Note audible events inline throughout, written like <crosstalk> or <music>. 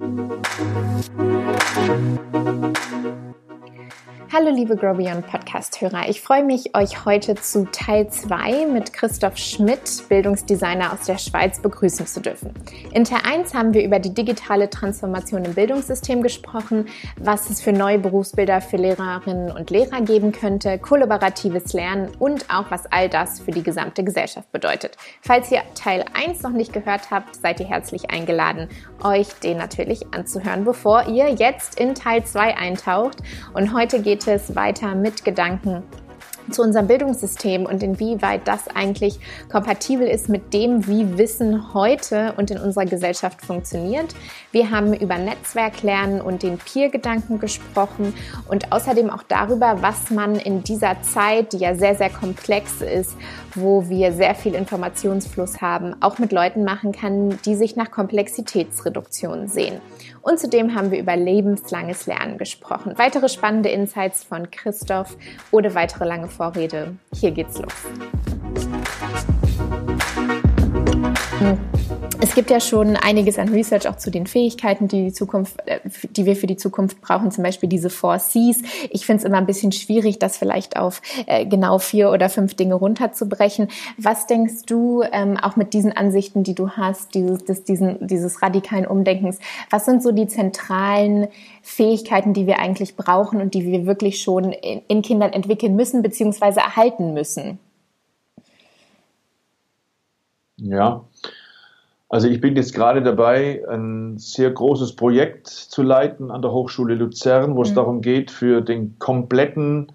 Musik Hallo liebe Grow Beyond Podcast-Hörer. Ich freue mich, euch heute zu Teil 2 mit Christoph Schmidt, Bildungsdesigner aus der Schweiz, begrüßen zu dürfen. In Teil 1 haben wir über die digitale Transformation im Bildungssystem gesprochen, was es für neue Berufsbilder für Lehrerinnen und Lehrer geben könnte, kollaboratives Lernen und auch was all das für die gesamte Gesellschaft bedeutet. Falls ihr Teil 1 noch nicht gehört habt, seid ihr herzlich eingeladen, euch den natürlich anzuhören, bevor ihr jetzt in Teil 2 eintaucht. Und heute geht es weiter mit Gedanken zu unserem Bildungssystem und inwieweit das eigentlich kompatibel ist mit dem, wie Wissen heute und in unserer Gesellschaft funktioniert. Wir haben über Netzwerklernen und den Peer-Gedanken gesprochen und außerdem auch darüber, was man in dieser Zeit, die ja sehr, sehr komplex ist, wo wir sehr viel Informationsfluss haben, auch mit Leuten machen kann, die sich nach Komplexitätsreduktion sehen. Und zudem haben wir über lebenslanges Lernen gesprochen. Weitere spannende Insights von Christoph oder weitere lange Vorrede. Hier geht's los. Es gibt ja schon einiges an Research auch zu den Fähigkeiten, die, die, Zukunft, äh, die wir für die Zukunft brauchen, zum Beispiel diese Four Cs. Ich finde es immer ein bisschen schwierig, das vielleicht auf äh, genau vier oder fünf Dinge runterzubrechen. Was denkst du, ähm, auch mit diesen Ansichten, die du hast, dieses, des, diesen, dieses radikalen Umdenkens, was sind so die zentralen Fähigkeiten, die wir eigentlich brauchen und die wir wirklich schon in, in Kindern entwickeln müssen, beziehungsweise erhalten müssen? Ja, also ich bin jetzt gerade dabei, ein sehr großes Projekt zu leiten an der Hochschule Luzern, wo es mhm. darum geht, für den kompletten,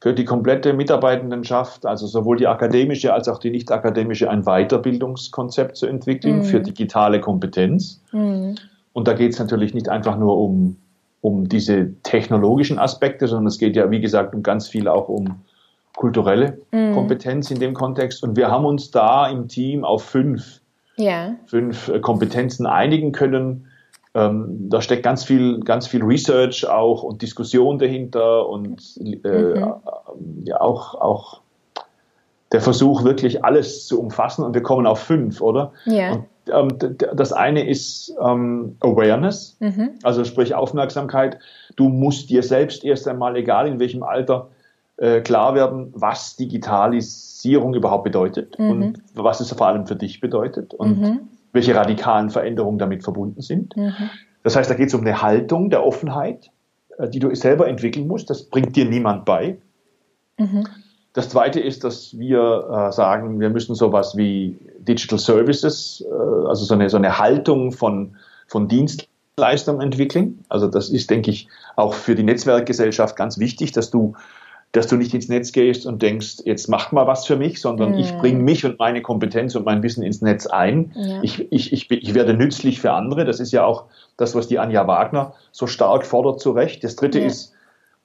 für die komplette Mitarbeitendenschaft, also sowohl die akademische als auch die nicht akademische, ein Weiterbildungskonzept zu entwickeln mhm. für digitale Kompetenz. Mhm. Und da geht es natürlich nicht einfach nur um, um diese technologischen Aspekte, sondern es geht ja, wie gesagt, um ganz viel auch um kulturelle mhm. Kompetenz in dem Kontext. Und wir haben uns da im Team auf fünf, ja. fünf äh, Kompetenzen einigen können. Ähm, da steckt ganz viel, ganz viel Research auch und Diskussion dahinter und äh, mhm. ja auch, auch der Versuch, wirklich alles zu umfassen. Und wir kommen auf fünf, oder? Ja. Und, ähm, das eine ist ähm, Awareness, mhm. also sprich Aufmerksamkeit. Du musst dir selbst erst einmal, egal in welchem Alter, äh, klar werden, was Digitalisierung überhaupt bedeutet mhm. und was es vor allem für dich bedeutet und mhm. welche radikalen Veränderungen damit verbunden sind. Mhm. Das heißt, da geht es um eine Haltung der Offenheit, äh, die du selber entwickeln musst. Das bringt dir niemand bei. Mhm. Das zweite ist, dass wir äh, sagen, wir müssen sowas wie Digital Services, äh, also so eine, so eine Haltung von, von Dienstleistungen entwickeln. Also das ist, denke ich, auch für die Netzwerkgesellschaft ganz wichtig, dass du dass du nicht ins Netz gehst und denkst, jetzt macht mal was für mich, sondern mhm. ich bringe mich und meine Kompetenz und mein Wissen ins Netz ein. Ja. Ich, ich, ich, ich werde nützlich für andere. Das ist ja auch das, was die Anja Wagner so stark fordert zu Recht. Das dritte ja. ist,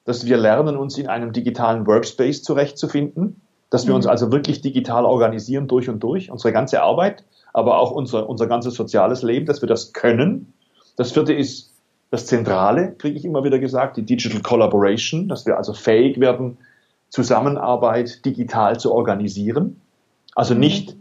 dass wir lernen, uns in einem digitalen Workspace zurechtzufinden, dass wir mhm. uns also wirklich digital organisieren durch und durch, unsere ganze Arbeit, aber auch unser, unser ganzes soziales Leben, dass wir das können. Das vierte ist, das Zentrale, kriege ich immer wieder gesagt, die Digital Collaboration, dass wir also fähig werden, Zusammenarbeit digital zu organisieren. Also mhm. nicht,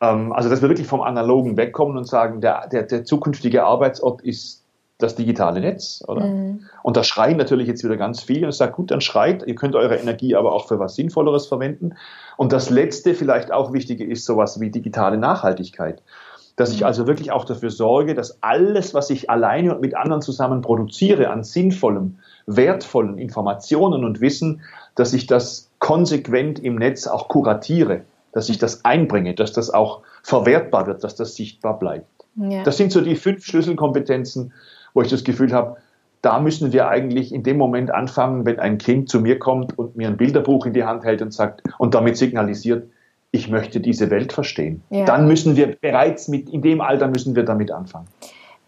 ähm, also dass wir wirklich vom Analogen wegkommen und sagen, der, der, der zukünftige Arbeitsort ist das digitale Netz, oder? Mhm. Und da schreien natürlich jetzt wieder ganz viele und sage, gut, dann schreit, ihr könnt eure Energie aber auch für was Sinnvolleres verwenden. Und das letzte, vielleicht auch wichtige, ist sowas wie digitale Nachhaltigkeit dass ich mhm. also wirklich auch dafür sorge, dass alles, was ich alleine und mit anderen zusammen produziere an sinnvollem, wertvollen Informationen und Wissen, dass ich das konsequent im Netz auch kuratiere, dass ich das einbringe, dass das auch verwertbar wird, dass das sichtbar bleibt. Ja. Das sind so die fünf Schlüsselkompetenzen, wo ich das Gefühl habe, da müssen wir eigentlich in dem Moment anfangen, wenn ein Kind zu mir kommt und mir ein Bilderbuch in die Hand hält und sagt und damit signalisiert, ich möchte diese Welt verstehen. Ja. Dann müssen wir bereits mit, in dem Alter müssen wir damit anfangen.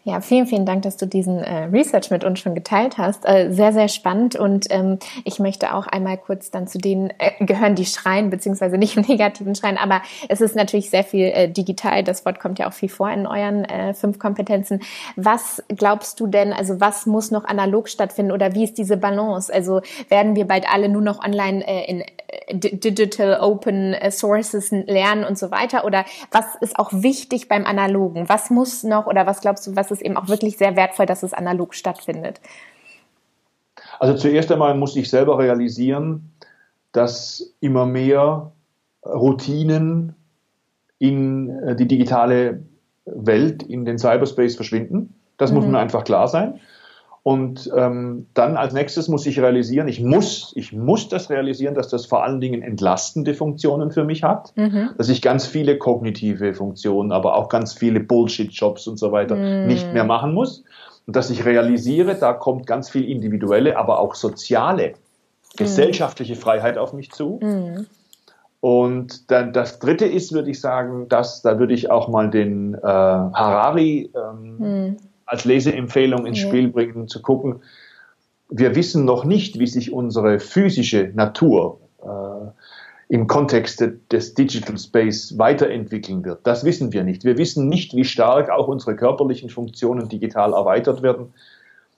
Ja, vielen, vielen Dank, dass du diesen äh, Research mit uns schon geteilt hast. Äh, sehr, sehr spannend. Und ähm, ich möchte auch einmal kurz dann zu denen äh, gehören, die schreien, beziehungsweise nicht im <laughs> negativen Schreien, aber es ist natürlich sehr viel äh, digital. Das Wort kommt ja auch viel vor in euren äh, fünf Kompetenzen. Was glaubst du denn, also was muss noch analog stattfinden oder wie ist diese Balance? Also werden wir bald alle nur noch online äh, in Digital Open Sources lernen und so weiter? Oder was ist auch wichtig beim Analogen? Was muss noch oder was glaubst du, was ist eben auch wirklich sehr wertvoll, dass es analog stattfindet? Also zuerst einmal muss ich selber realisieren, dass immer mehr Routinen in äh, die digitale Welt, in den Cyberspace verschwinden. Das mhm. muss mir einfach klar sein. Und ähm, dann als nächstes muss ich realisieren, ich muss, ich muss das realisieren, dass das vor allen Dingen entlastende Funktionen für mich hat, mhm. dass ich ganz viele kognitive Funktionen, aber auch ganz viele Bullshit-Jobs und so weiter mhm. nicht mehr machen muss. Und dass ich realisiere, da kommt ganz viel individuelle, aber auch soziale, mhm. gesellschaftliche Freiheit auf mich zu. Mhm. Und dann das dritte ist, würde ich sagen, dass, da würde ich auch mal den äh, Harari ähm, mhm als Leseempfehlung ins. Spiel bringen, zu gucken, wir wissen noch nicht, wie sich unsere physische Natur äh, im Kontext des Digital Space weiterentwickeln wird. Das wissen wir nicht. Wir wissen nicht, wie stark auch unsere körperlichen Funktionen digital erweitert werden.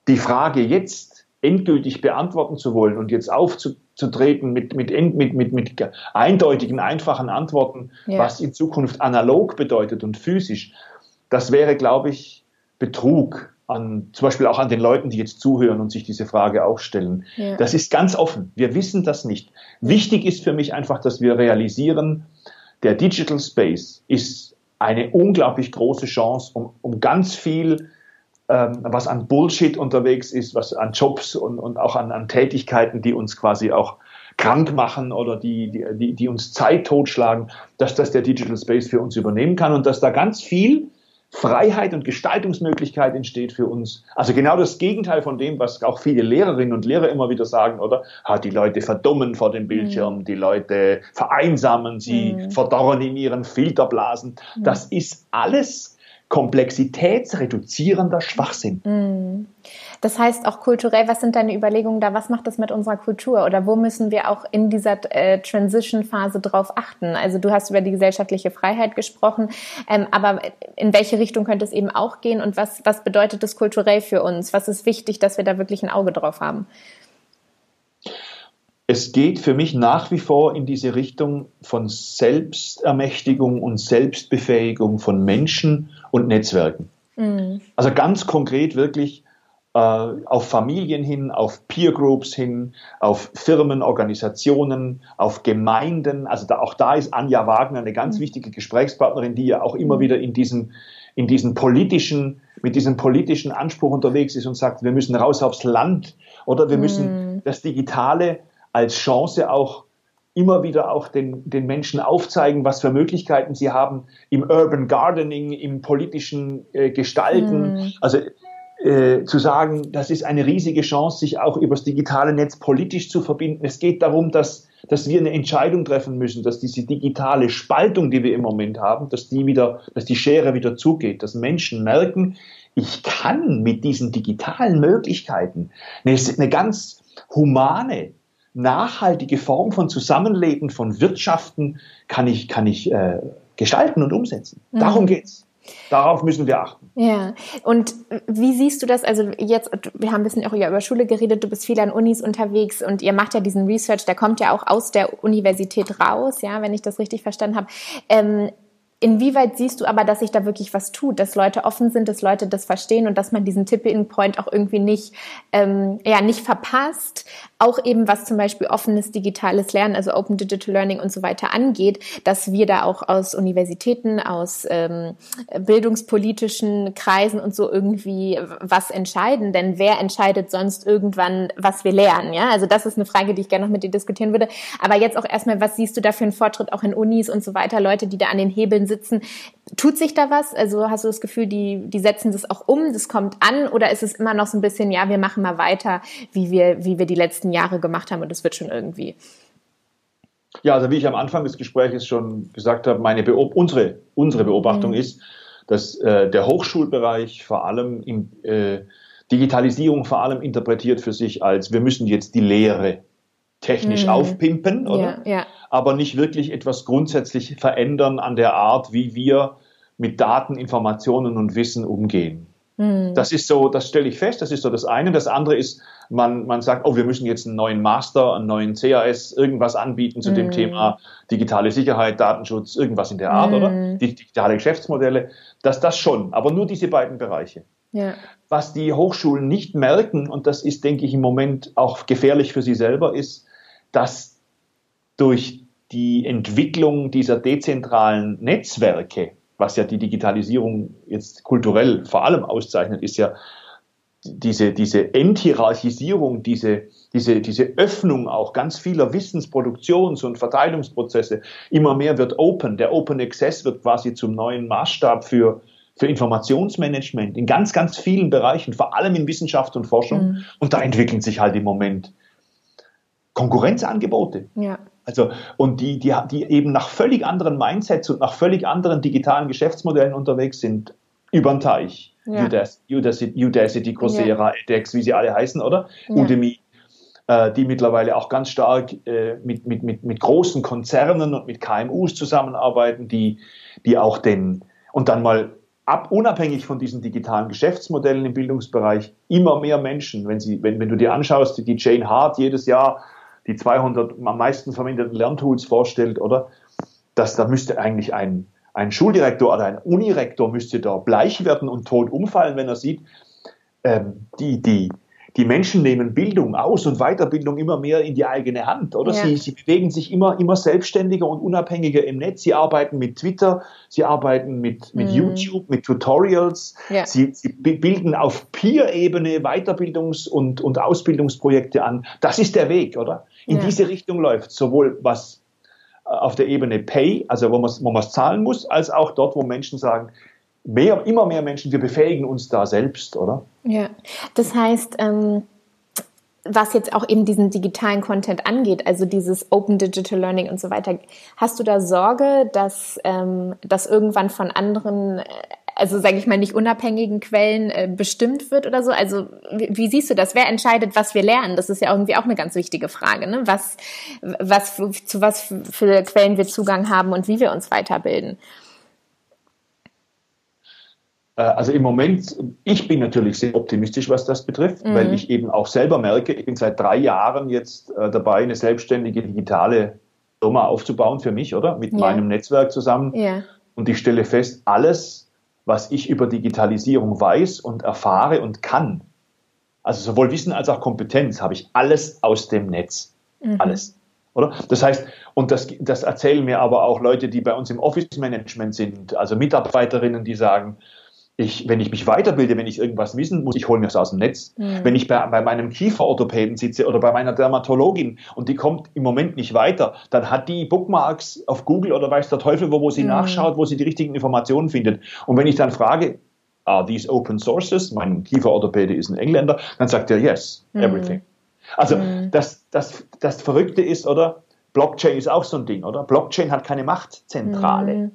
Die Frage jetzt endgültig beantworten zu wollen und jetzt aufzutreten mit, mit, mit, mit, mit eindeutigen, einfachen Antworten, ja. was in Zukunft analog bedeutet und physisch, das wäre, glaube ich, Betrug an, zum Beispiel auch an den Leuten, die jetzt zuhören und sich diese Frage auch stellen. Ja. Das ist ganz offen. Wir wissen das nicht. Wichtig ist für mich einfach, dass wir realisieren, der Digital Space ist eine unglaublich große Chance, um, um ganz viel, ähm, was an Bullshit unterwegs ist, was an Jobs und, und auch an, an Tätigkeiten, die uns quasi auch krank machen oder die, die, die uns Zeit totschlagen, dass das der Digital Space für uns übernehmen kann und dass da ganz viel Freiheit und Gestaltungsmöglichkeit entsteht für uns. Also genau das Gegenteil von dem, was auch viele Lehrerinnen und Lehrer immer wieder sagen, oder? Ha, die Leute verdummen vor dem Bildschirm, mhm. die Leute vereinsamen, sie mhm. verdorren in ihren Filterblasen. Mhm. Das ist alles komplexitätsreduzierender Schwachsinn. Mhm. Das heißt auch kulturell, was sind deine Überlegungen da? Was macht das mit unserer Kultur? Oder wo müssen wir auch in dieser äh, Transition-Phase drauf achten? Also du hast über die gesellschaftliche Freiheit gesprochen, ähm, aber in welche Richtung könnte es eben auch gehen? Und was, was bedeutet das kulturell für uns? Was ist wichtig, dass wir da wirklich ein Auge drauf haben? Es geht für mich nach wie vor in diese Richtung von Selbstermächtigung und Selbstbefähigung von Menschen und Netzwerken. Mhm. Also ganz konkret wirklich äh, auf Familien hin, auf Peer Groups hin, auf Firmen, Organisationen, auf Gemeinden. Also da, auch da ist Anja Wagner eine ganz mhm. wichtige Gesprächspartnerin, die ja auch immer mhm. wieder in diesen, in diesen politischen, mit diesem politischen Anspruch unterwegs ist und sagt, wir müssen raus aufs Land oder wir müssen mhm. das Digitale als Chance auch immer wieder auch den, den Menschen aufzeigen, was für Möglichkeiten sie haben im Urban Gardening, im politischen äh, Gestalten. Mhm. Also äh, zu sagen, das ist eine riesige Chance, sich auch übers digitale Netz politisch zu verbinden. Es geht darum, dass, dass wir eine Entscheidung treffen müssen, dass diese digitale Spaltung, die wir im Moment haben, dass die wieder, dass die Schere wieder zugeht, dass Menschen merken, ich kann mit diesen digitalen Möglichkeiten eine, eine ganz humane, nachhaltige Form von Zusammenleben, von Wirtschaften kann ich, kann ich äh, gestalten und umsetzen. Mhm. Darum geht's. Darauf müssen wir achten. Ja, und wie siehst du das? Also jetzt, wir haben ein bisschen auch über Schule geredet, du bist viel an Unis unterwegs und ihr macht ja diesen Research, der kommt ja auch aus der Universität raus, ja, wenn ich das richtig verstanden habe. Ähm, Inwieweit siehst du aber, dass sich da wirklich was tut, dass Leute offen sind, dass Leute das verstehen und dass man diesen Tipping Point auch irgendwie nicht, ähm, ja, nicht verpasst? Auch eben was zum Beispiel offenes digitales Lernen, also Open Digital Learning und so weiter angeht, dass wir da auch aus Universitäten, aus ähm, bildungspolitischen Kreisen und so irgendwie was entscheiden. Denn wer entscheidet sonst irgendwann, was wir lernen? Ja, also das ist eine Frage, die ich gerne noch mit dir diskutieren würde. Aber jetzt auch erstmal, was siehst du da für einen Fortschritt auch in Unis und so weiter? Leute, die da an den Hebeln sitzen. Tut sich da was? Also hast du das Gefühl, die, die setzen das auch um, das kommt an oder ist es immer noch so ein bisschen, ja, wir machen mal weiter, wie wir, wie wir die letzten Jahre gemacht haben und es wird schon irgendwie? Ja, also wie ich am Anfang des Gesprächs schon gesagt habe, meine Beob unsere, unsere Beobachtung mhm. ist, dass äh, der Hochschulbereich vor allem im äh, Digitalisierung vor allem interpretiert für sich als wir müssen jetzt die Lehre technisch mhm. aufpimpen, oder? Ja, ja. Aber nicht wirklich etwas grundsätzlich verändern an der Art, wie wir mit Daten, Informationen und Wissen umgehen. Mhm. Das ist so, das stelle ich fest, das ist so das eine. Das andere ist, man, man sagt, oh, wir müssen jetzt einen neuen Master, einen neuen CAS, irgendwas anbieten zu mhm. dem Thema digitale Sicherheit, Datenschutz, irgendwas in der Art, mhm. oder? Die digitale Geschäftsmodelle, dass das schon, aber nur diese beiden Bereiche. Ja. Was die Hochschulen nicht merken, und das ist, denke ich, im Moment auch gefährlich für sie selber, ist, dass durch die Entwicklung dieser dezentralen Netzwerke, was ja die Digitalisierung jetzt kulturell vor allem auszeichnet, ist ja diese, diese Enthierarchisierung, diese, diese, diese Öffnung auch ganz vieler Wissensproduktions- und Verteilungsprozesse. Immer mehr wird Open. Der Open Access wird quasi zum neuen Maßstab für, für Informationsmanagement in ganz, ganz vielen Bereichen, vor allem in Wissenschaft und Forschung. Mhm. Und da entwickeln sich halt im Moment Konkurrenzangebote. Ja. Also, und die, die, die eben nach völlig anderen Mindsets und nach völlig anderen digitalen Geschäftsmodellen unterwegs sind, über den Teich. Ja. Udacity, Udacity, Coursera, ja. edX, wie sie alle heißen, oder? Ja. Udemy, äh, die mittlerweile auch ganz stark äh, mit, mit, mit, mit großen Konzernen und mit KMUs zusammenarbeiten, die, die auch den, und dann mal ab, unabhängig von diesen digitalen Geschäftsmodellen im Bildungsbereich, immer mehr Menschen, wenn, sie, wenn, wenn du dir anschaust, die Jane Hart jedes Jahr die 200 am meisten verwendeten Lerntools vorstellt, oder? Dass da müsste eigentlich ein, ein Schuldirektor oder ein Unirektor müsste da bleich werden und tot umfallen, wenn er sieht, ähm, die, die, die Menschen nehmen Bildung aus und Weiterbildung immer mehr in die eigene Hand, oder? Ja. Sie, sie bewegen sich immer, immer selbstständiger und unabhängiger im Netz. Sie arbeiten mit Twitter, sie arbeiten mit, mit mhm. YouTube, mit Tutorials. Ja. Sie, sie bilden auf Peer-Ebene Weiterbildungs- und, und Ausbildungsprojekte an. Das ist der Weg, oder? In ja. diese Richtung läuft sowohl was äh, auf der Ebene Pay, also wo man wo man es zahlen muss, als auch dort, wo Menschen sagen, mehr, immer mehr Menschen, wir befähigen uns da selbst, oder? Ja, das heißt, ähm, was jetzt auch eben diesen digitalen Content angeht, also dieses Open Digital Learning und so weiter, hast du da Sorge, dass ähm, das irgendwann von anderen, äh, also sage ich mal nicht unabhängigen Quellen äh, bestimmt wird oder so? Also wie, wie, siehst du das? Wer entscheidet, was wir lernen? Das ist ja irgendwie auch eine ganz wichtige Frage, ne? Was, was zu was für Quellen wir Zugang haben und wie wir uns weiterbilden. Äh, also im Moment, ich bin natürlich sehr optimistisch, was das betrifft, mhm. weil ich eben auch selber merke, ich bin seit drei Jahren jetzt äh, dabei, eine selbstständige digitale Firma aufzubauen für mich, oder? Mit ja. meinem Netzwerk zusammen. Ja. Und ich stelle fest, alles, was ich über Digitalisierung weiß und erfahre und kann, also sowohl Wissen als auch Kompetenz, habe ich alles aus dem Netz. Mhm. Alles. Oder? Das heißt, und das, das erzählen mir aber auch Leute, die bei uns im Office Management sind, also Mitarbeiterinnen, die sagen, ich, wenn ich mich weiterbilde, wenn ich irgendwas wissen muss, ich hole mir das aus dem Netz. Mhm. Wenn ich bei, bei meinem Kieferorthopäden sitze oder bei meiner Dermatologin und die kommt im Moment nicht weiter, dann hat die Bookmarks auf Google oder weiß der Teufel, wo, wo sie mhm. nachschaut, wo sie die richtigen Informationen findet. Und wenn ich dann frage, are these open sources? Mein Kieferorthopäde ist ein Engländer, dann sagt er yes, mhm. everything. Also mhm. das, das, das Verrückte ist, oder? Blockchain ist auch so ein Ding, oder? Blockchain hat keine Machtzentrale. Mhm.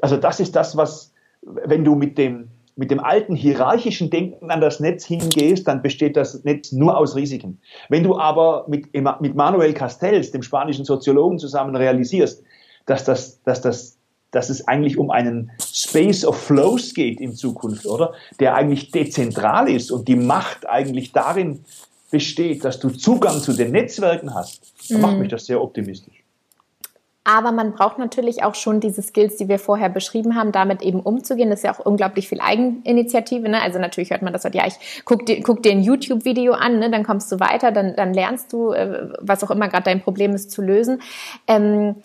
Also das ist das, was, wenn du mit dem, mit dem alten hierarchischen Denken an das Netz hingehst, dann besteht das Netz nur aus Risiken. Wenn du aber mit, mit Manuel Castells, dem spanischen Soziologen, zusammen realisierst, dass, das, dass, das, dass es eigentlich um einen Space of Flows geht in Zukunft, oder? Der eigentlich dezentral ist und die Macht eigentlich darin besteht, dass du Zugang zu den Netzwerken hast, dann macht mhm. mich das sehr optimistisch. Aber man braucht natürlich auch schon diese Skills, die wir vorher beschrieben haben, damit eben umzugehen. Das ist ja auch unglaublich viel Eigeninitiative. Ne? Also natürlich hört man das, ja, ich guck dir, guck dir ein YouTube-Video an, ne? dann kommst du weiter, dann, dann lernst du, äh, was auch immer gerade dein Problem ist, zu lösen. Ähm,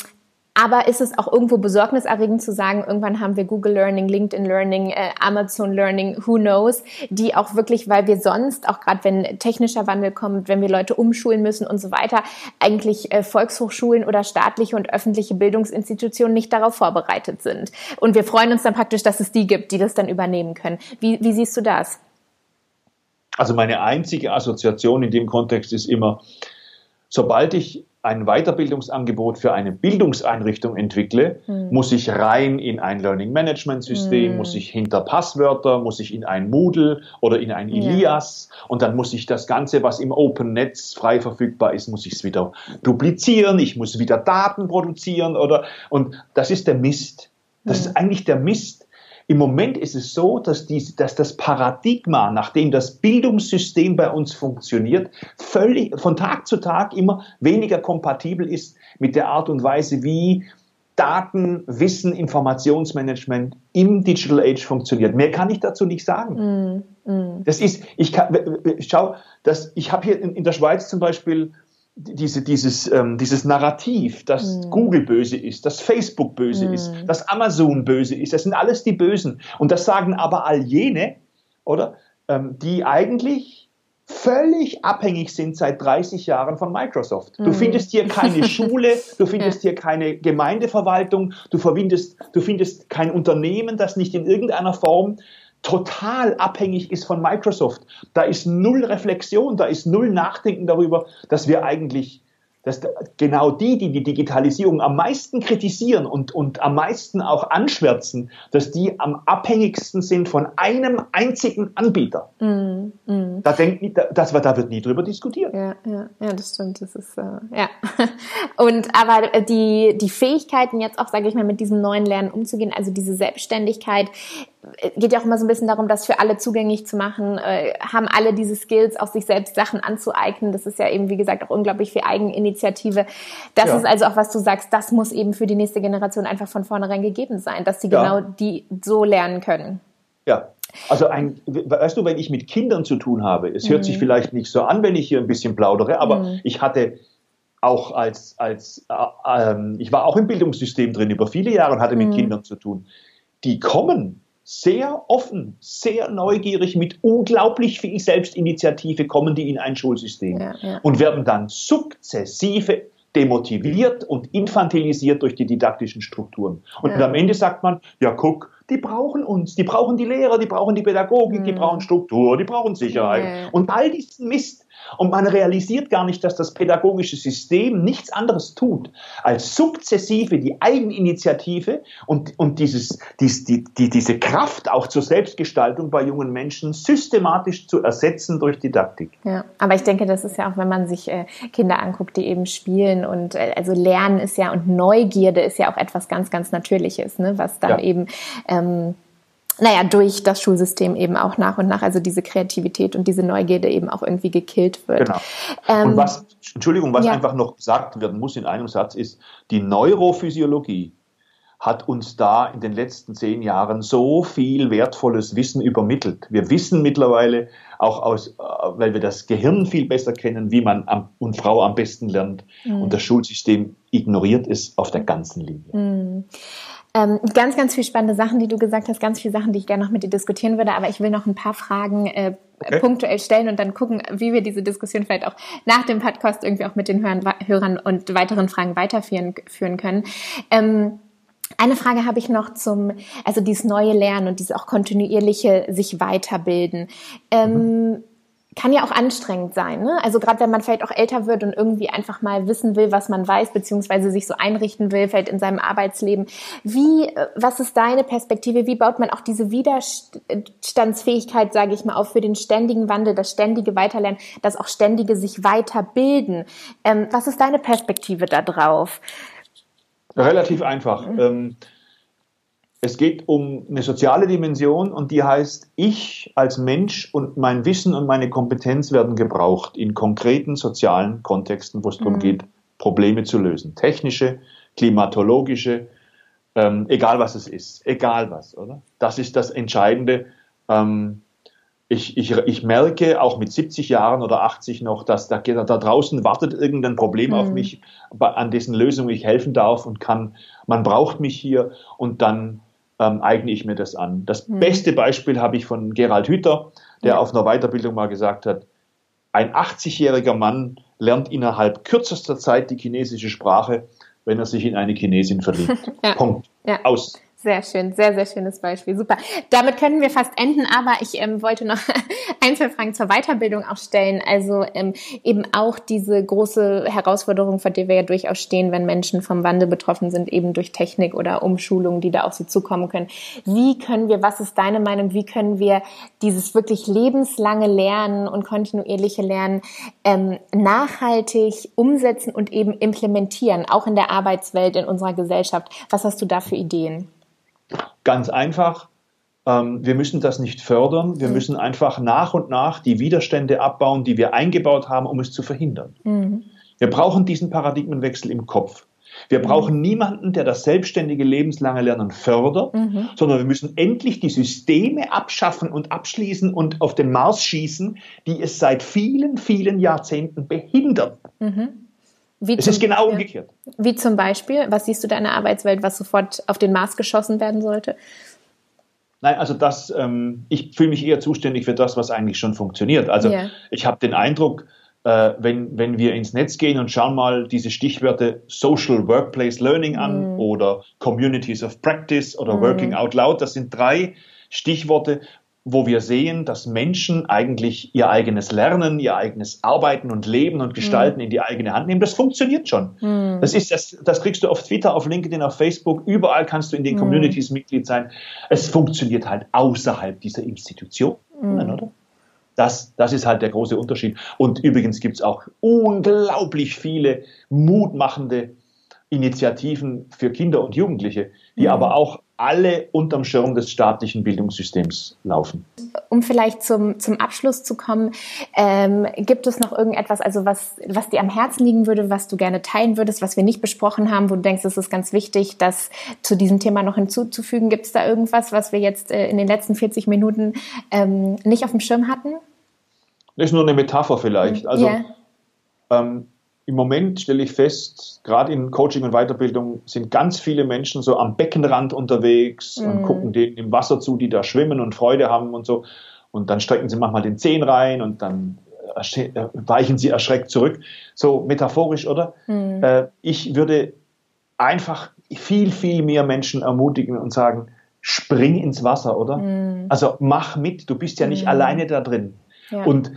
aber ist es auch irgendwo besorgniserregend zu sagen, irgendwann haben wir Google Learning, LinkedIn Learning, äh, Amazon Learning, who knows, die auch wirklich, weil wir sonst, auch gerade wenn technischer Wandel kommt, wenn wir Leute umschulen müssen und so weiter, eigentlich äh, Volkshochschulen oder staatliche und öffentliche Bildungsinstitutionen nicht darauf vorbereitet sind. Und wir freuen uns dann praktisch, dass es die gibt, die das dann übernehmen können. Wie, wie siehst du das? Also meine einzige Assoziation in dem Kontext ist immer, sobald ich ein Weiterbildungsangebot für eine Bildungseinrichtung entwickle, hm. muss ich rein in ein Learning Management System, hm. muss ich hinter Passwörter, muss ich in ein Moodle oder in ein Ilias ja. und dann muss ich das Ganze, was im Open Netz frei verfügbar ist, muss ich es wieder duplizieren, ich muss wieder Daten produzieren oder und das ist der Mist. Das hm. ist eigentlich der Mist. Im Moment ist es so, dass, die, dass das Paradigma, nachdem das Bildungssystem bei uns funktioniert, völlig von Tag zu Tag immer weniger kompatibel ist mit der Art und Weise, wie Daten, Wissen, Informationsmanagement im Digital Age funktioniert. Mehr kann ich dazu nicht sagen. Mm, mm. Das ist, ich kann, schau, das, ich habe hier in, in, der Schweiz zum Beispiel diese, dieses, ähm, dieses Narrativ, dass mm. Google böse ist, dass Facebook böse mm. ist, dass Amazon böse ist. Das sind alles die Bösen. Und das sagen aber all jene, oder, ähm, die eigentlich völlig abhängig sind seit 30 Jahren von Microsoft. Du mm. findest hier keine <laughs> Schule, du findest hier keine Gemeindeverwaltung, du du findest kein Unternehmen, das nicht in irgendeiner Form total abhängig ist von Microsoft. Da ist null Reflexion, da ist null Nachdenken darüber, dass wir eigentlich dass genau die, die die Digitalisierung am meisten kritisieren und, und am meisten auch anschwärzen, dass die am abhängigsten sind von einem einzigen Anbieter. Mm, mm. Da, denkt, das, da wird nie drüber diskutiert. Ja, ja, ja das stimmt. Das ist, äh, ja. <laughs> Und aber die, die Fähigkeiten jetzt auch, sage ich mal, mit diesem neuen Lernen umzugehen, also diese Selbstständigkeit, geht ja auch immer so ein bisschen darum, das für alle zugänglich zu machen, äh, haben alle diese Skills, auch sich selbst Sachen anzueignen. Das ist ja eben, wie gesagt, auch unglaublich viel Eigeninitiative. Das ja. ist also auch, was du sagst, das muss eben für die nächste Generation einfach von vornherein gegeben sein, dass sie ja. genau die so lernen können. Ja, also ein, weißt du, wenn ich mit Kindern zu tun habe, es hört mhm. sich vielleicht nicht so an, wenn ich hier ein bisschen plaudere, aber mhm. ich hatte auch als, als äh, äh, ich war auch im Bildungssystem drin über viele Jahre und hatte mit mhm. Kindern zu tun. Die kommen sehr offen, sehr neugierig, mit unglaublich viel Selbstinitiative kommen die in ein Schulsystem ja, ja. und werden dann sukzessive demotiviert und infantilisiert durch die didaktischen Strukturen. Und ja. am Ende sagt man, ja guck, die brauchen uns, die brauchen die Lehrer, die brauchen die Pädagogik, mhm. die brauchen Struktur, die brauchen Sicherheit. Und all diesen Mist, und man realisiert gar nicht, dass das pädagogische System nichts anderes tut, als sukzessive die Eigeninitiative und, und dieses, dies, die, die, diese Kraft auch zur Selbstgestaltung bei jungen Menschen systematisch zu ersetzen durch Didaktik. Ja, aber ich denke, das ist ja auch, wenn man sich äh, Kinder anguckt, die eben spielen und äh, also Lernen ist ja und Neugierde ist ja auch etwas ganz, ganz Natürliches, ne, was dann ja. eben ähm, naja, durch das Schulsystem eben auch nach und nach, also diese Kreativität und diese Neugierde eben auch irgendwie gekillt wird. Genau. Ähm, und was, Entschuldigung, was ja. einfach noch gesagt werden muss in einem Satz ist, die Neurophysiologie hat uns da in den letzten zehn Jahren so viel wertvolles Wissen übermittelt. Wir wissen mittlerweile auch aus, äh, weil wir das Gehirn viel besser kennen, wie man am, und Frau am besten lernt. Mhm. Und das Schulsystem ignoriert es auf der ganzen Linie. Mhm. Ähm, ganz, ganz viele spannende Sachen, die du gesagt hast, ganz viele Sachen, die ich gerne noch mit dir diskutieren würde, aber ich will noch ein paar Fragen äh, okay. punktuell stellen und dann gucken, wie wir diese Diskussion vielleicht auch nach dem Podcast irgendwie auch mit den Hörern, Hörern und weiteren Fragen weiterführen führen können. Ähm, eine Frage habe ich noch zum, also dieses neue Lernen und dieses auch kontinuierliche sich weiterbilden. Ähm, mhm kann ja auch anstrengend sein. Ne? Also gerade wenn man vielleicht auch älter wird und irgendwie einfach mal wissen will, was man weiß, beziehungsweise sich so einrichten will, vielleicht in seinem Arbeitsleben. Wie, äh, was ist deine Perspektive? Wie baut man auch diese Widerstandsfähigkeit, sage ich mal, auf für den ständigen Wandel, das ständige Weiterlernen, das auch ständige sich weiterbilden? Ähm, was ist deine Perspektive da drauf? Relativ einfach. Mhm. Ähm, es geht um eine soziale Dimension und die heißt, ich als Mensch und mein Wissen und meine Kompetenz werden gebraucht in konkreten sozialen Kontexten, wo es darum mhm. geht, Probleme zu lösen. Technische, klimatologische, ähm, egal was es ist, egal was, oder? Das ist das Entscheidende. Ähm, ich, ich, ich merke auch mit 70 Jahren oder 80 noch, dass da, da draußen wartet irgendein Problem mhm. auf mich, an dessen Lösung ich helfen darf und kann. Man braucht mich hier und dann ähm, eigne ich mir das an. Das mhm. beste Beispiel habe ich von Gerald Hüther, der ja. auf einer Weiterbildung mal gesagt hat, ein 80-jähriger Mann lernt innerhalb kürzester Zeit die chinesische Sprache, wenn er sich in eine Chinesin verliebt. <laughs> ja. Punkt. Ja. Aus. Sehr schön, sehr, sehr schönes Beispiel. Super. Damit können wir fast enden, aber ich ähm, wollte noch <laughs> ein, zwei Fragen zur Weiterbildung auch stellen. Also ähm, eben auch diese große Herausforderung, vor der wir ja durchaus stehen, wenn Menschen vom Wandel betroffen sind, eben durch Technik oder Umschulungen, die da auf sie zukommen können. Wie können wir, was ist deine Meinung, wie können wir dieses wirklich lebenslange Lernen und kontinuierliche Lernen ähm, nachhaltig umsetzen und eben implementieren, auch in der Arbeitswelt, in unserer Gesellschaft? Was hast du da für Ideen? Ganz einfach, ähm, wir müssen das nicht fördern, wir mhm. müssen einfach nach und nach die Widerstände abbauen, die wir eingebaut haben, um es zu verhindern. Mhm. Wir brauchen diesen Paradigmenwechsel im Kopf. Wir mhm. brauchen niemanden, der das selbstständige lebenslange Lernen fördert, mhm. sondern wir müssen endlich die Systeme abschaffen und abschließen und auf den Mars schießen, die es seit vielen, vielen Jahrzehnten behindern. Mhm. Wie es zum, ist genau umgekehrt. Wie zum Beispiel, was siehst du deiner Arbeitswelt, was sofort auf den Mars geschossen werden sollte? Nein, also das, ähm, ich fühle mich eher zuständig für das, was eigentlich schon funktioniert. Also yeah. ich habe den Eindruck, äh, wenn, wenn wir ins Netz gehen und schauen mal diese Stichwörter Social Workplace Learning an mm. oder Communities of Practice oder mm. Working Out Loud, das sind drei Stichworte, wo wir sehen, dass Menschen eigentlich ihr eigenes Lernen, ihr eigenes Arbeiten und Leben und Gestalten mhm. in die eigene Hand nehmen. Das funktioniert schon. Mhm. Das ist das, das kriegst du auf Twitter, auf LinkedIn, auf Facebook, überall kannst du in den mhm. Communities Mitglied sein. Es funktioniert halt außerhalb dieser Institutionen, mhm. oder? Das, das ist halt der große Unterschied. Und übrigens gibt es auch unglaublich viele mutmachende Initiativen für Kinder und Jugendliche, die mhm. aber auch alle unterm Schirm des staatlichen Bildungssystems laufen. Um vielleicht zum, zum Abschluss zu kommen, ähm, gibt es noch irgendetwas, also was, was dir am Herzen liegen würde, was du gerne teilen würdest, was wir nicht besprochen haben, wo du denkst, es ist ganz wichtig, das zu diesem Thema noch hinzuzufügen? Gibt es da irgendwas, was wir jetzt äh, in den letzten 40 Minuten ähm, nicht auf dem Schirm hatten? Das ist nur eine Metapher vielleicht. Also yeah. ähm, im Moment stelle ich fest, gerade in Coaching und Weiterbildung sind ganz viele Menschen so am Beckenrand unterwegs mm. und gucken denen im Wasser zu, die da schwimmen und Freude haben und so. Und dann strecken sie manchmal den Zehen rein und dann äh, weichen sie erschreckt zurück. So metaphorisch, oder? Mm. Äh, ich würde einfach viel, viel mehr Menschen ermutigen und sagen, spring ins Wasser, oder? Mm. Also mach mit, du bist ja nicht mm. alleine da drin. Und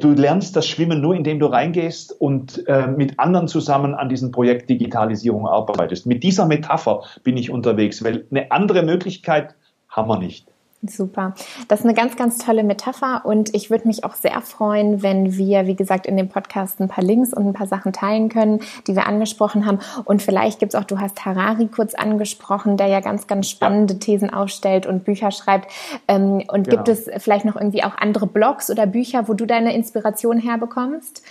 du lernst das Schwimmen nur, indem du reingehst und äh, mit anderen zusammen an diesem Projekt Digitalisierung arbeitest. Mit dieser Metapher bin ich unterwegs, weil eine andere Möglichkeit haben wir nicht. Super. Das ist eine ganz, ganz tolle Metapher und ich würde mich auch sehr freuen, wenn wir, wie gesagt, in dem Podcast ein paar Links und ein paar Sachen teilen können, die wir angesprochen haben. Und vielleicht gibt es auch, du hast Harari kurz angesprochen, der ja ganz, ganz spannende ja. Thesen aufstellt und Bücher schreibt. Ähm, und genau. gibt es vielleicht noch irgendwie auch andere Blogs oder Bücher, wo du deine Inspiration herbekommst?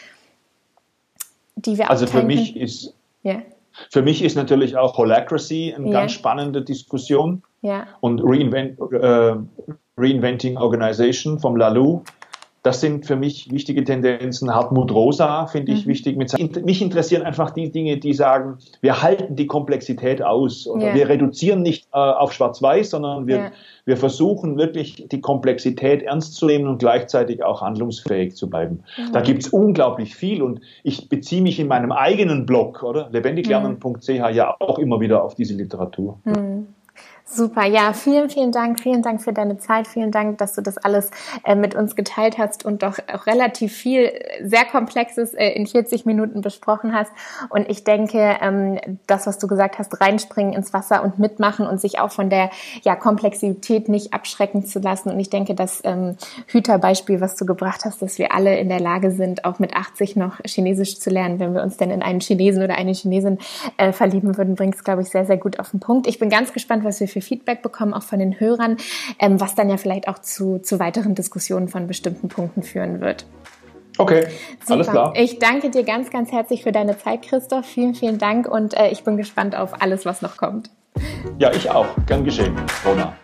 Die wir also für mich können? ist yeah. Für mich ist natürlich auch Holacracy eine yeah. ganz spannende Diskussion. Ja. Und Reinvent, äh, Reinventing Organization vom Lalou. Das sind für mich wichtige Tendenzen. Hartmut Rosa finde ich mhm. wichtig. mich interessieren einfach die Dinge, die sagen, wir halten die Komplexität aus. Oder yeah. wir reduzieren nicht äh, auf Schwarz-Weiß, sondern wir, yeah. wir versuchen wirklich die Komplexität ernst zu nehmen und gleichzeitig auch handlungsfähig zu bleiben. Mhm. Da gibt es unglaublich viel und ich beziehe mich in meinem eigenen Blog, oder? lebendiglernen.ch ja auch immer wieder auf diese Literatur. Mhm. Super, ja, vielen, vielen Dank, vielen Dank für deine Zeit, vielen Dank, dass du das alles äh, mit uns geteilt hast und doch auch relativ viel äh, sehr Komplexes äh, in 40 Minuten besprochen hast. Und ich denke, ähm, das, was du gesagt hast, reinspringen ins Wasser und mitmachen und sich auch von der ja, Komplexität nicht abschrecken zu lassen. Und ich denke, das ähm, Hüterbeispiel, was du gebracht hast, dass wir alle in der Lage sind, auch mit 80 noch Chinesisch zu lernen, wenn wir uns denn in einen Chinesen oder eine Chinesin äh, verlieben würden, bringt es, glaube ich, sehr, sehr gut auf den Punkt. Ich bin ganz gespannt, was wir für für Feedback bekommen, auch von den Hörern, ähm, was dann ja vielleicht auch zu, zu weiteren Diskussionen von bestimmten Punkten führen wird. Okay, Super. alles klar. Ich danke dir ganz, ganz herzlich für deine Zeit, Christoph. Vielen, vielen Dank und äh, ich bin gespannt auf alles, was noch kommt. Ja, ich auch. Gern geschehen, Rona.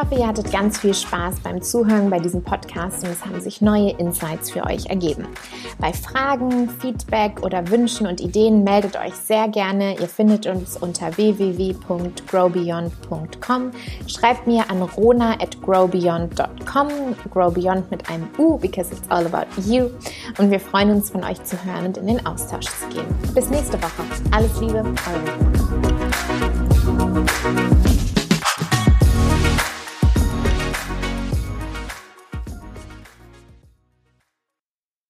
Hoffe, ihr hattet ganz viel Spaß beim Zuhören bei diesem Podcast und es haben sich neue Insights für euch ergeben. Bei Fragen, Feedback oder Wünschen und Ideen meldet euch sehr gerne. Ihr findet uns unter www.growbeyond.com. Schreibt mir an rona at growbeyond.com. Growbeyond mit einem U, because it's all about you. Und wir freuen uns, von euch zu hören und in den Austausch zu gehen. Bis nächste Woche. Alles Liebe, eure